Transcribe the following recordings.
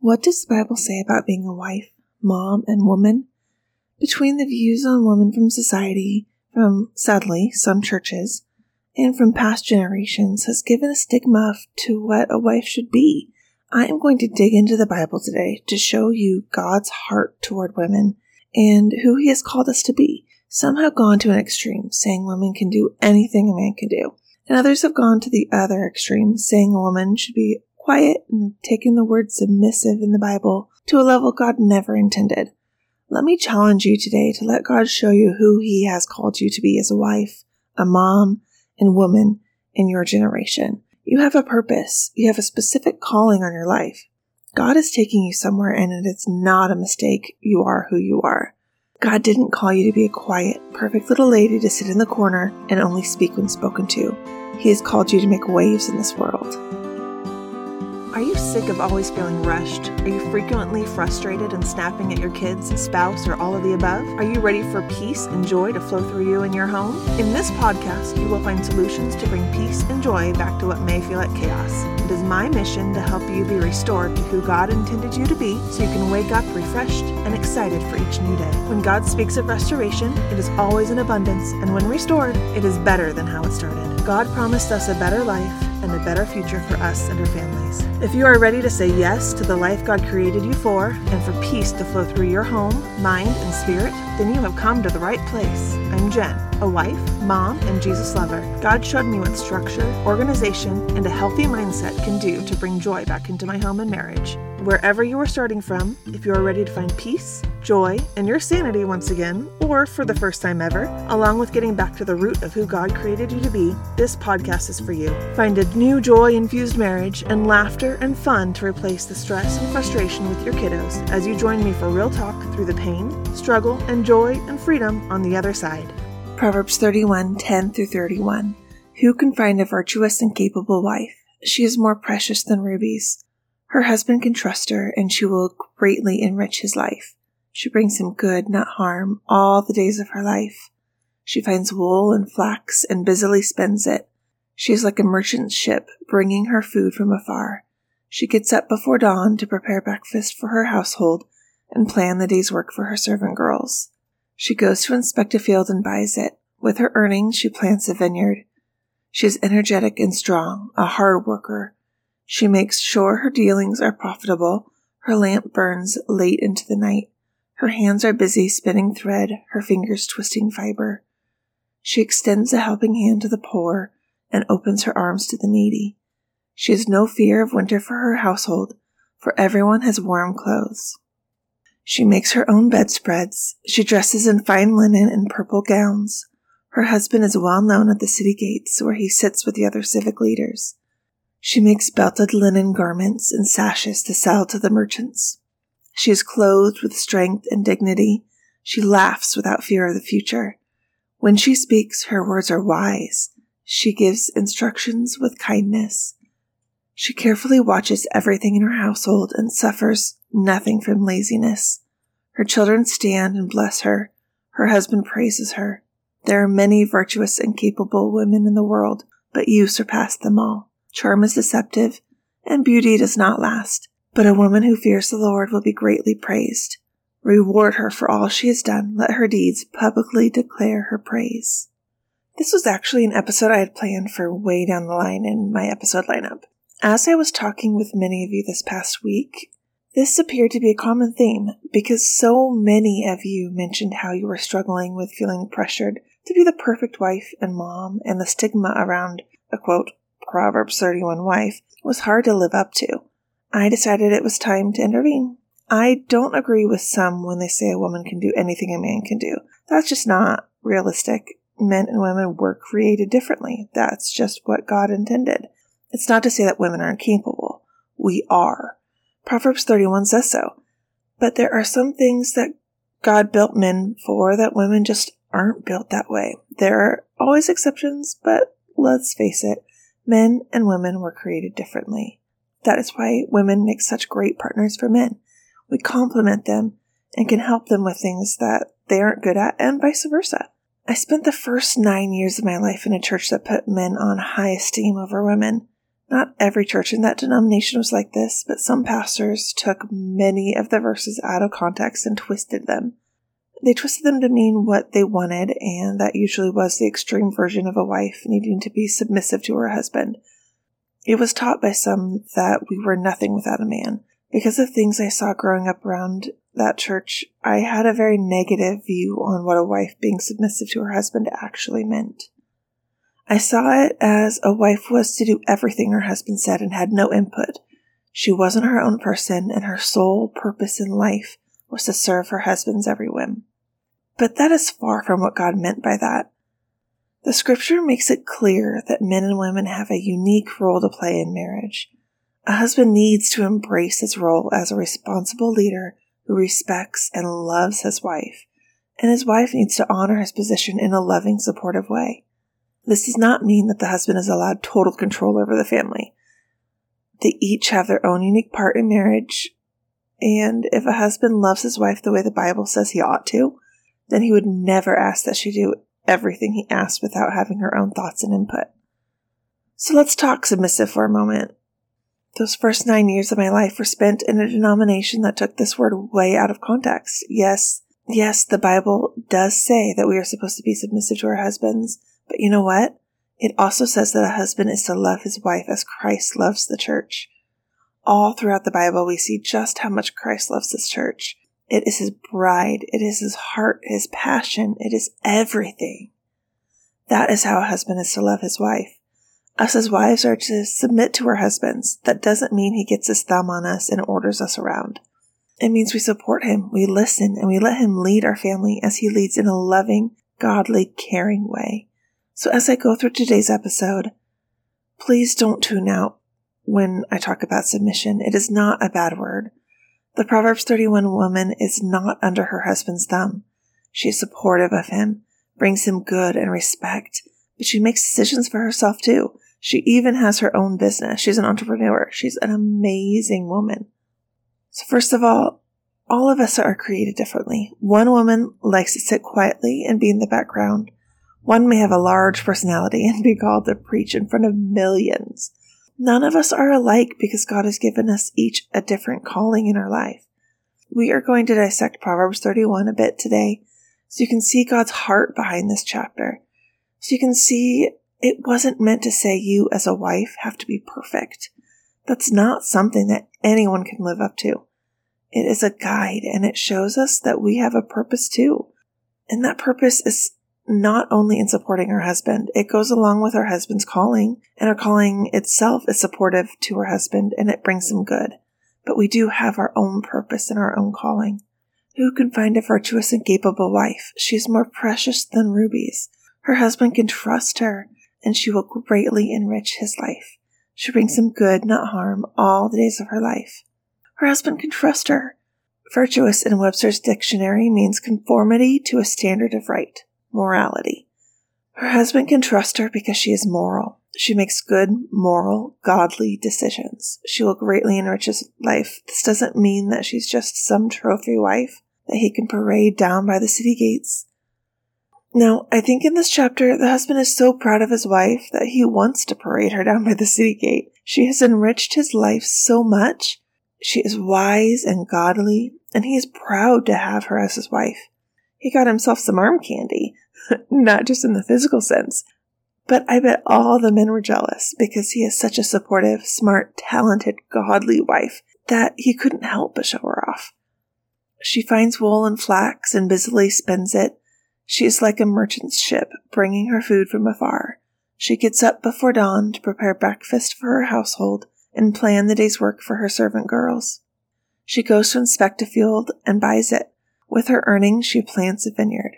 What does the Bible say about being a wife, mom, and woman? Between the views on women from society, from sadly some churches, and from past generations has given a stigma to what a wife should be. I am going to dig into the Bible today to show you God's heart toward women and who He has called us to be. Some have gone to an extreme, saying women can do anything a man can do, and others have gone to the other extreme, saying a woman should be quiet and taking the word submissive in the Bible to a level God never intended. Let me challenge you today to let God show you who He has called you to be as a wife, a mom, and woman in your generation. You have a purpose. You have a specific calling on your life. God is taking you somewhere and it is not a mistake. You are who you are. God didn't call you to be a quiet, perfect little lady to sit in the corner and only speak when spoken to. He has called you to make waves in this world. Are you sick of always feeling rushed? Are you frequently frustrated and snapping at your kids, spouse, or all of the above? Are you ready for peace and joy to flow through you and your home? In this podcast, you will find solutions to bring peace and joy back to what may feel like chaos. It is my mission to help you be restored to who God intended you to be so you can wake up refreshed and excited for each new day. When God speaks of restoration, it is always in abundance, and when restored, it is better than how it started. God promised us a better life and a better future for us and our families. If you are ready to say yes to the life God created you for and for peace to flow through your home, mind, and spirit, then you have come to the right place. I'm Jen, a wife, mom, and Jesus lover. God showed me what structure, organization, and a healthy mindset can do to bring joy back into my home and marriage. Wherever you are starting from, if you are ready to find peace, joy, and your sanity once again, or for the first time ever, along with getting back to the root of who God created you to be, this podcast is for you. Find a new joy infused marriage and laughter and fun to replace the stress and frustration with your kiddos as you join me for real talk through the pain, struggle, and joy and freedom on the other side. Proverbs 31 10 through 31. Who can find a virtuous and capable wife? She is more precious than rubies. Her husband can trust her, and she will greatly enrich his life. She brings him good, not harm, all the days of her life. She finds wool and flax and busily spends it. She is like a merchant ship bringing her food from afar. She gets up before dawn to prepare breakfast for her household and plan the day's work for her servant girls. She goes to inspect a field and buys it. With her earnings, she plants a vineyard. She is energetic and strong, a hard worker. She makes sure her dealings are profitable. Her lamp burns late into the night. Her hands are busy spinning thread, her fingers twisting fiber. She extends a helping hand to the poor and opens her arms to the needy. She has no fear of winter for her household, for everyone has warm clothes. She makes her own bedspreads. She dresses in fine linen and purple gowns. Her husband is well known at the city gates where he sits with the other civic leaders. She makes belted linen garments and sashes to sell to the merchants. She is clothed with strength and dignity. She laughs without fear of the future. When she speaks, her words are wise. She gives instructions with kindness. She carefully watches everything in her household and suffers nothing from laziness. Her children stand and bless her. Her husband praises her. There are many virtuous and capable women in the world, but you surpass them all. Charm is deceptive, and beauty does not last. But a woman who fears the Lord will be greatly praised. Reward her for all she has done. Let her deeds publicly declare her praise. This was actually an episode I had planned for way down the line in my episode lineup. As I was talking with many of you this past week, this appeared to be a common theme because so many of you mentioned how you were struggling with feeling pressured to be the perfect wife and mom and the stigma around a quote, Proverbs 31 wife was hard to live up to. I decided it was time to intervene. I don't agree with some when they say a woman can do anything a man can do. That's just not realistic. Men and women were created differently. That's just what God intended. It's not to say that women aren't capable. We are. Proverbs 31 says so. But there are some things that God built men for that women just aren't built that way. There are always exceptions, but let's face it, Men and women were created differently. That is why women make such great partners for men. We complement them and can help them with things that they aren't good at, and vice versa. I spent the first nine years of my life in a church that put men on high esteem over women. Not every church in that denomination was like this, but some pastors took many of the verses out of context and twisted them. They twisted them to mean what they wanted, and that usually was the extreme version of a wife needing to be submissive to her husband. It was taught by some that we were nothing without a man. Because of things I saw growing up around that church, I had a very negative view on what a wife being submissive to her husband actually meant. I saw it as a wife was to do everything her husband said and had no input. She wasn't her own person, and her sole purpose in life was to serve her husband's every whim. But that is far from what God meant by that. The scripture makes it clear that men and women have a unique role to play in marriage. A husband needs to embrace his role as a responsible leader who respects and loves his wife, and his wife needs to honor his position in a loving, supportive way. This does not mean that the husband is allowed total control over the family. They each have their own unique part in marriage, and if a husband loves his wife the way the Bible says he ought to, then he would never ask that she do everything he asks without having her own thoughts and input. So let's talk submissive for a moment. Those first nine years of my life were spent in a denomination that took this word way out of context. Yes, yes, the Bible does say that we are supposed to be submissive to our husbands, but you know what? It also says that a husband is to love his wife as Christ loves the church. All throughout the Bible, we see just how much Christ loves this church. It is his bride. It is his heart, his passion. It is everything. That is how a husband is to love his wife. Us as wives are to submit to our husbands. That doesn't mean he gets his thumb on us and orders us around. It means we support him, we listen, and we let him lead our family as he leads in a loving, godly, caring way. So as I go through today's episode, please don't tune out when I talk about submission. It is not a bad word. The Proverbs 31 woman is not under her husband's thumb. She is supportive of him, brings him good and respect, but she makes decisions for herself too. She even has her own business. She's an entrepreneur. She's an amazing woman. So first of all, all of us are created differently. One woman likes to sit quietly and be in the background. One may have a large personality and be called to preach in front of millions. None of us are alike because God has given us each a different calling in our life. We are going to dissect Proverbs 31 a bit today so you can see God's heart behind this chapter. So you can see it wasn't meant to say you as a wife have to be perfect. That's not something that anyone can live up to. It is a guide and it shows us that we have a purpose too. And that purpose is not only in supporting her husband, it goes along with her husband's calling, and her calling itself is supportive to her husband and it brings him good. But we do have our own purpose and our own calling. Who can find a virtuous and capable wife? She is more precious than rubies. Her husband can trust her, and she will greatly enrich his life. She brings him good, not harm, all the days of her life. Her husband can trust her. Virtuous in Webster's dictionary means conformity to a standard of right morality. Her husband can trust her because she is moral. She makes good, moral, godly decisions. She will greatly enrich his life. This doesn't mean that she's just some trophy wife that he can parade down by the city gates. Now, I think in this chapter, the husband is so proud of his wife that he wants to parade her down by the city gate. She has enriched his life so much. She is wise and godly, and he is proud to have her as his wife. He got himself some arm candy, not just in the physical sense. But I bet all the men were jealous because he has such a supportive, smart, talented, godly wife that he couldn't help but show her off. She finds wool and flax and busily spins it. She is like a merchant's ship, bringing her food from afar. She gets up before dawn to prepare breakfast for her household and plan the day's work for her servant girls. She goes to inspect a field and buys it. With her earnings, she plants a vineyard.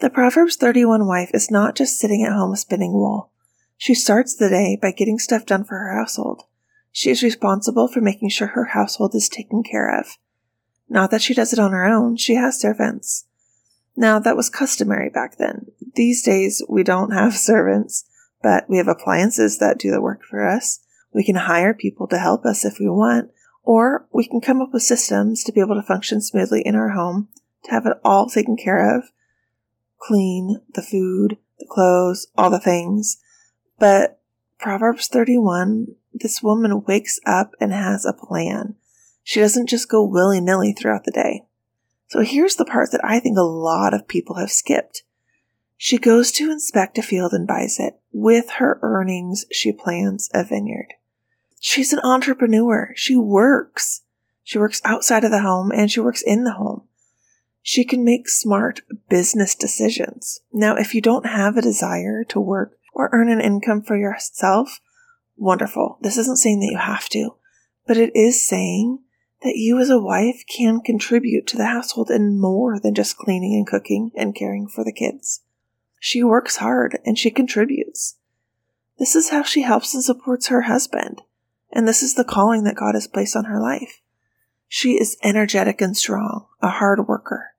The Proverbs 31 wife is not just sitting at home spinning wool. She starts the day by getting stuff done for her household. She is responsible for making sure her household is taken care of. Not that she does it on her own, she has servants. Now, that was customary back then. These days, we don't have servants, but we have appliances that do the work for us. We can hire people to help us if we want, or we can come up with systems to be able to function smoothly in our home, to have it all taken care of clean, the food, the clothes, all the things. But Proverbs 31 this woman wakes up and has a plan. She doesn't just go willy nilly throughout the day. So here's the part that I think a lot of people have skipped. She goes to inspect a field and buys it. With her earnings, she plants a vineyard. She's an entrepreneur. She works. She works outside of the home and she works in the home. She can make smart business decisions. Now, if you don't have a desire to work or earn an income for yourself, wonderful. This isn't saying that you have to, but it is saying that you as a wife can contribute to the household in more than just cleaning and cooking and caring for the kids. She works hard and she contributes. This is how she helps and supports her husband. And this is the calling that God has placed on her life. She is energetic and strong, a hard worker.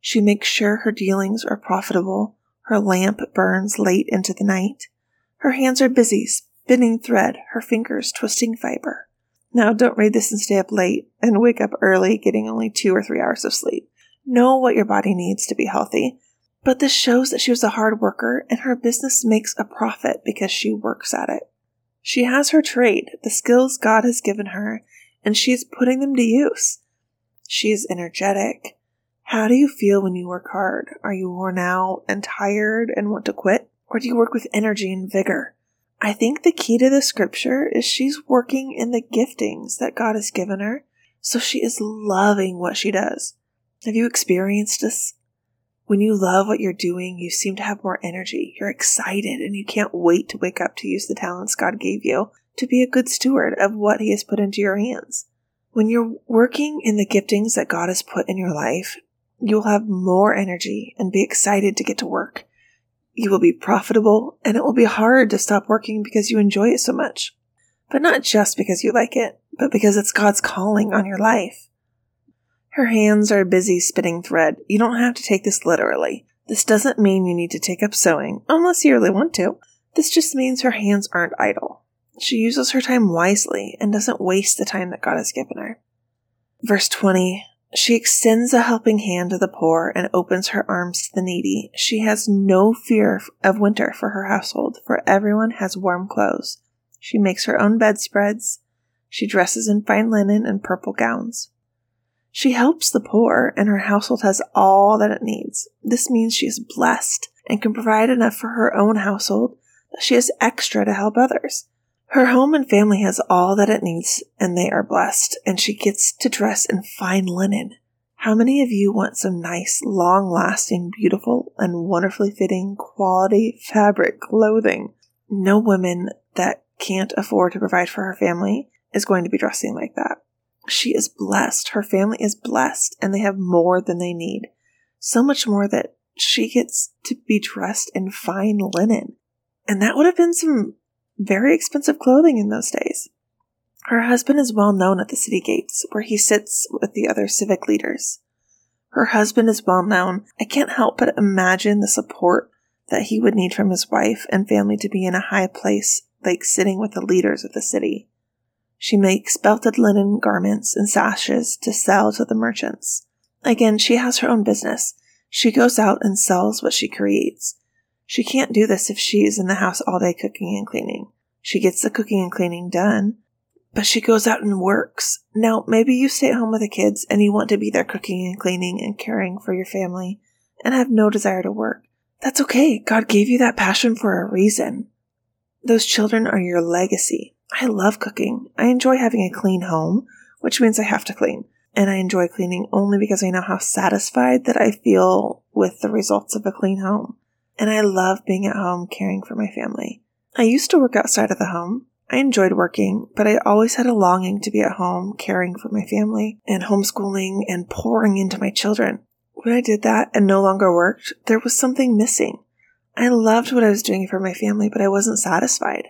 She makes sure her dealings are profitable. Her lamp burns late into the night. Her hands are busy spinning thread, her fingers twisting fiber. Now, don't read this and stay up late and wake up early, getting only two or three hours of sleep. Know what your body needs to be healthy. But this shows that she was a hard worker and her business makes a profit because she works at it. She has her trade, the skills God has given her, and she is putting them to use. She is energetic. How do you feel when you work hard? Are you worn out and tired and want to quit? Or do you work with energy and vigor? I think the key to the scripture is she's working in the giftings that God has given her, so she is loving what she does. Have you experienced this? When you love what you're doing, you seem to have more energy. You're excited and you can't wait to wake up to use the talents God gave you to be a good steward of what He has put into your hands. When you're working in the giftings that God has put in your life, you'll have more energy and be excited to get to work. You will be profitable and it will be hard to stop working because you enjoy it so much. But not just because you like it, but because it's God's calling on your life. Her hands are busy spinning thread. You don't have to take this literally. This doesn't mean you need to take up sewing, unless you really want to. This just means her hands aren't idle. She uses her time wisely and doesn't waste the time that God has given her. Verse 20 she extends a helping hand to the poor and opens her arms to the needy. She has no fear of winter for her household, for everyone has warm clothes. She makes her own bedspreads. She dresses in fine linen and purple gowns. She helps the poor, and her household has all that it needs. This means she is blessed and can provide enough for her own household that she has extra to help others. Her home and family has all that it needs, and they are blessed, and she gets to dress in fine linen. How many of you want some nice, long lasting, beautiful, and wonderfully fitting quality fabric clothing? No woman that can't afford to provide for her family is going to be dressing like that. She is blessed. Her family is blessed, and they have more than they need. So much more that she gets to be dressed in fine linen. And that would have been some very expensive clothing in those days. Her husband is well known at the city gates, where he sits with the other civic leaders. Her husband is well known. I can't help but imagine the support that he would need from his wife and family to be in a high place, like sitting with the leaders of the city. She makes belted linen garments and sashes to sell to the merchants. Again, she has her own business. She goes out and sells what she creates. She can't do this if she is in the house all day cooking and cleaning. She gets the cooking and cleaning done, but she goes out and works. Now, maybe you stay at home with the kids and you want to be there cooking and cleaning and caring for your family and have no desire to work. That's okay. God gave you that passion for a reason. Those children are your legacy. I love cooking. I enjoy having a clean home, which means I have to clean. And I enjoy cleaning only because I know how satisfied that I feel with the results of a clean home and I love being at home caring for my family. I used to work outside of the home. I enjoyed working, but I always had a longing to be at home caring for my family and homeschooling and pouring into my children. When I did that and no longer worked, there was something missing. I loved what I was doing for my family, but I wasn't satisfied.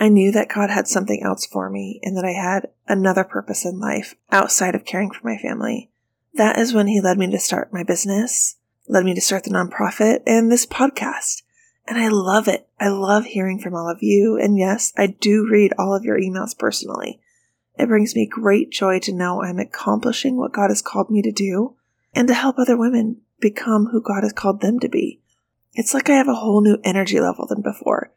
I knew that God had something else for me and that I had another purpose in life outside of caring for my family. That is when He led me to start my business led me to start the nonprofit and this podcast. And I love it. I love hearing from all of you. And yes, I do read all of your emails personally. It brings me great joy to know I'm accomplishing what God has called me to do and to help other women become who God has called them to be. It's like I have a whole new energy level than before.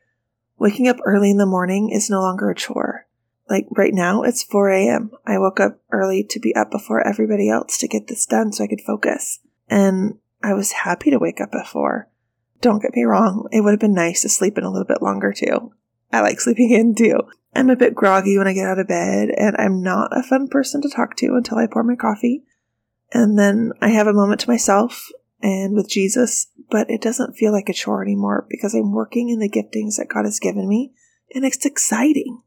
Waking up early in the morning is no longer a chore. Like right now, it's 4 a.m. I woke up early to be up before everybody else to get this done so I could focus. And I was happy to wake up at 4. Don't get me wrong, it would have been nice to sleep in a little bit longer too. I like sleeping in too. I'm a bit groggy when I get out of bed, and I'm not a fun person to talk to until I pour my coffee. And then I have a moment to myself and with Jesus, but it doesn't feel like a chore anymore because I'm working in the giftings that God has given me, and it's exciting.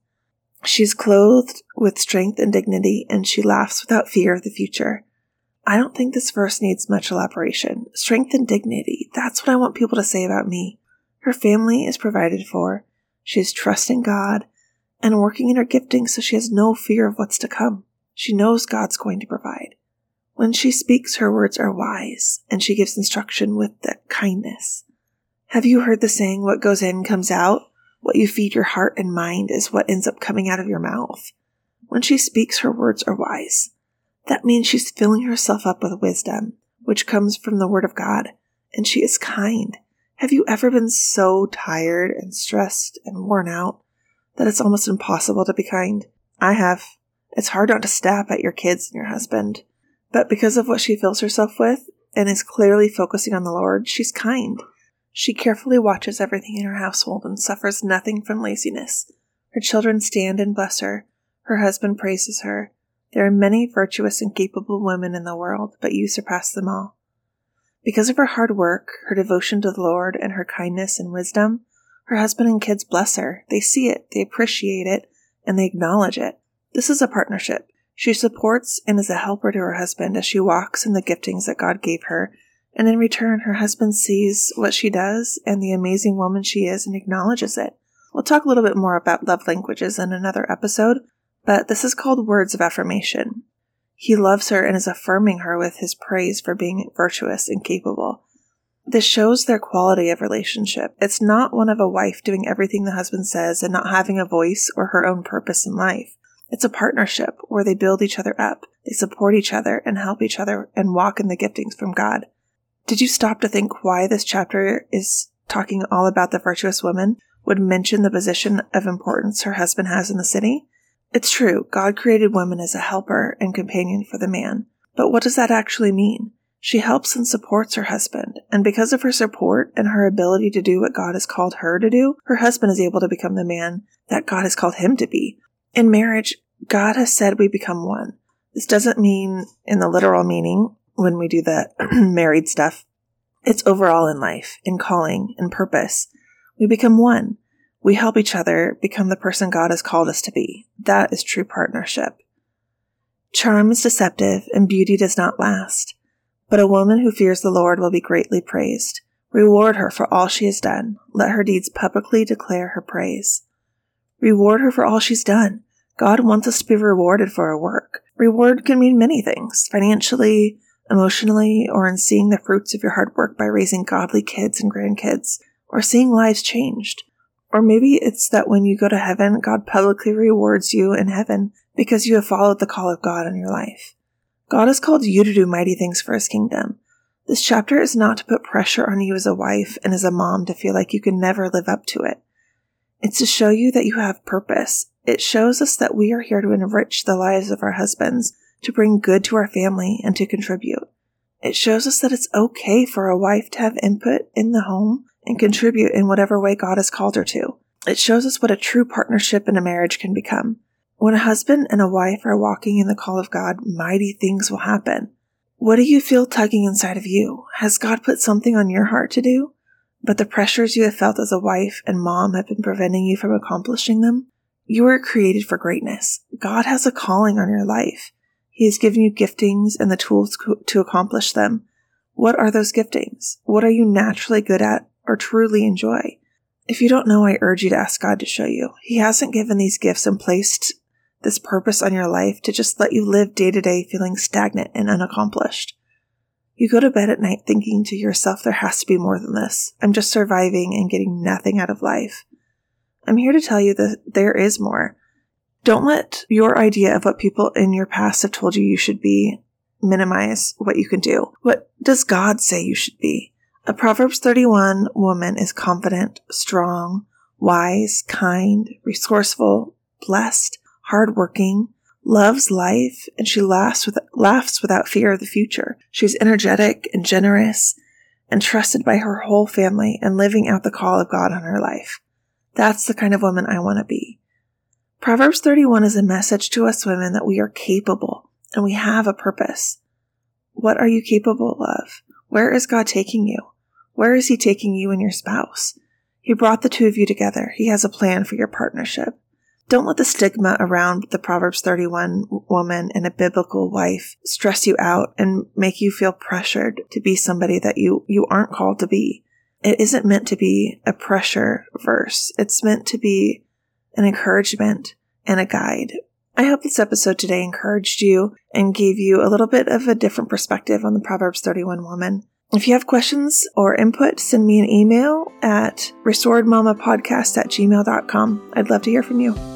She's clothed with strength and dignity, and she laughs without fear of the future. I don't think this verse needs much elaboration. Strength and dignity, that's what I want people to say about me. Her family is provided for. She is trusting God and working in her gifting so she has no fear of what's to come. She knows God's going to provide. When she speaks, her words are wise, and she gives instruction with kindness. Have you heard the saying, what goes in comes out? What you feed your heart and mind is what ends up coming out of your mouth. When she speaks, her words are wise. That means she's filling herself up with wisdom, which comes from the Word of God, and she is kind. Have you ever been so tired and stressed and worn out that it's almost impossible to be kind? I have. It's hard not to snap at your kids and your husband. But because of what she fills herself with and is clearly focusing on the Lord, she's kind. She carefully watches everything in her household and suffers nothing from laziness. Her children stand and bless her. Her husband praises her. There are many virtuous and capable women in the world, but you surpass them all. Because of her hard work, her devotion to the Lord, and her kindness and wisdom, her husband and kids bless her. They see it, they appreciate it, and they acknowledge it. This is a partnership. She supports and is a helper to her husband as she walks in the giftings that God gave her, and in return, her husband sees what she does and the amazing woman she is and acknowledges it. We'll talk a little bit more about love languages in another episode, but this is called words of affirmation. He loves her and is affirming her with his praise for being virtuous and capable. This shows their quality of relationship. It's not one of a wife doing everything the husband says and not having a voice or her own purpose in life. It's a partnership where they build each other up, they support each other and help each other and walk in the giftings from God. Did you stop to think why this chapter is talking all about the virtuous woman would mention the position of importance her husband has in the city? It's true, God created woman as a helper and companion for the man. But what does that actually mean? She helps and supports her husband, and because of her support and her ability to do what God has called her to do, her husband is able to become the man that God has called him to be. In marriage, God has said we become one. This doesn't mean in the literal meaning when we do the married stuff. It's overall in life, in calling, in purpose. We become one. We help each other become the person God has called us to be. That is true partnership. Charm is deceptive and beauty does not last. But a woman who fears the Lord will be greatly praised. Reward her for all she has done. Let her deeds publicly declare her praise. Reward her for all she's done. God wants us to be rewarded for our work. Reward can mean many things financially, emotionally, or in seeing the fruits of your hard work by raising godly kids and grandkids, or seeing lives changed. Or maybe it's that when you go to heaven, God publicly rewards you in heaven because you have followed the call of God in your life. God has called you to do mighty things for his kingdom. This chapter is not to put pressure on you as a wife and as a mom to feel like you can never live up to it. It's to show you that you have purpose. It shows us that we are here to enrich the lives of our husbands, to bring good to our family, and to contribute. It shows us that it's okay for a wife to have input in the home and contribute in whatever way God has called her to. It shows us what a true partnership in a marriage can become. When a husband and a wife are walking in the call of God, mighty things will happen. What do you feel tugging inside of you? Has God put something on your heart to do? But the pressures you have felt as a wife and mom have been preventing you from accomplishing them. You were created for greatness. God has a calling on your life. He has given you giftings and the tools to accomplish them. What are those giftings? What are you naturally good at or truly enjoy? If you don't know, I urge you to ask God to show you. He hasn't given these gifts and placed this purpose on your life to just let you live day to day feeling stagnant and unaccomplished. You go to bed at night thinking to yourself, there has to be more than this. I'm just surviving and getting nothing out of life. I'm here to tell you that there is more. Don't let your idea of what people in your past have told you you should be minimize what you can do. What does God say you should be? A Proverbs 31 woman is confident, strong, wise, kind, resourceful, blessed, hardworking, loves life, and she laughs, with, laughs without fear of the future. She's energetic and generous and trusted by her whole family and living out the call of God on her life. That's the kind of woman I want to be. Proverbs 31 is a message to us women that we are capable and we have a purpose. What are you capable of? Where is God taking you? Where is He taking you and your spouse? He brought the two of you together. He has a plan for your partnership. Don't let the stigma around the Proverbs 31 woman and a biblical wife stress you out and make you feel pressured to be somebody that you, you aren't called to be. It isn't meant to be a pressure verse. It's meant to be an encouragement and a guide. I hope this episode today encouraged you and gave you a little bit of a different perspective on the Proverbs 31 woman. If you have questions or input, send me an email at restoredmamapodcast at gmail.com. I'd love to hear from you.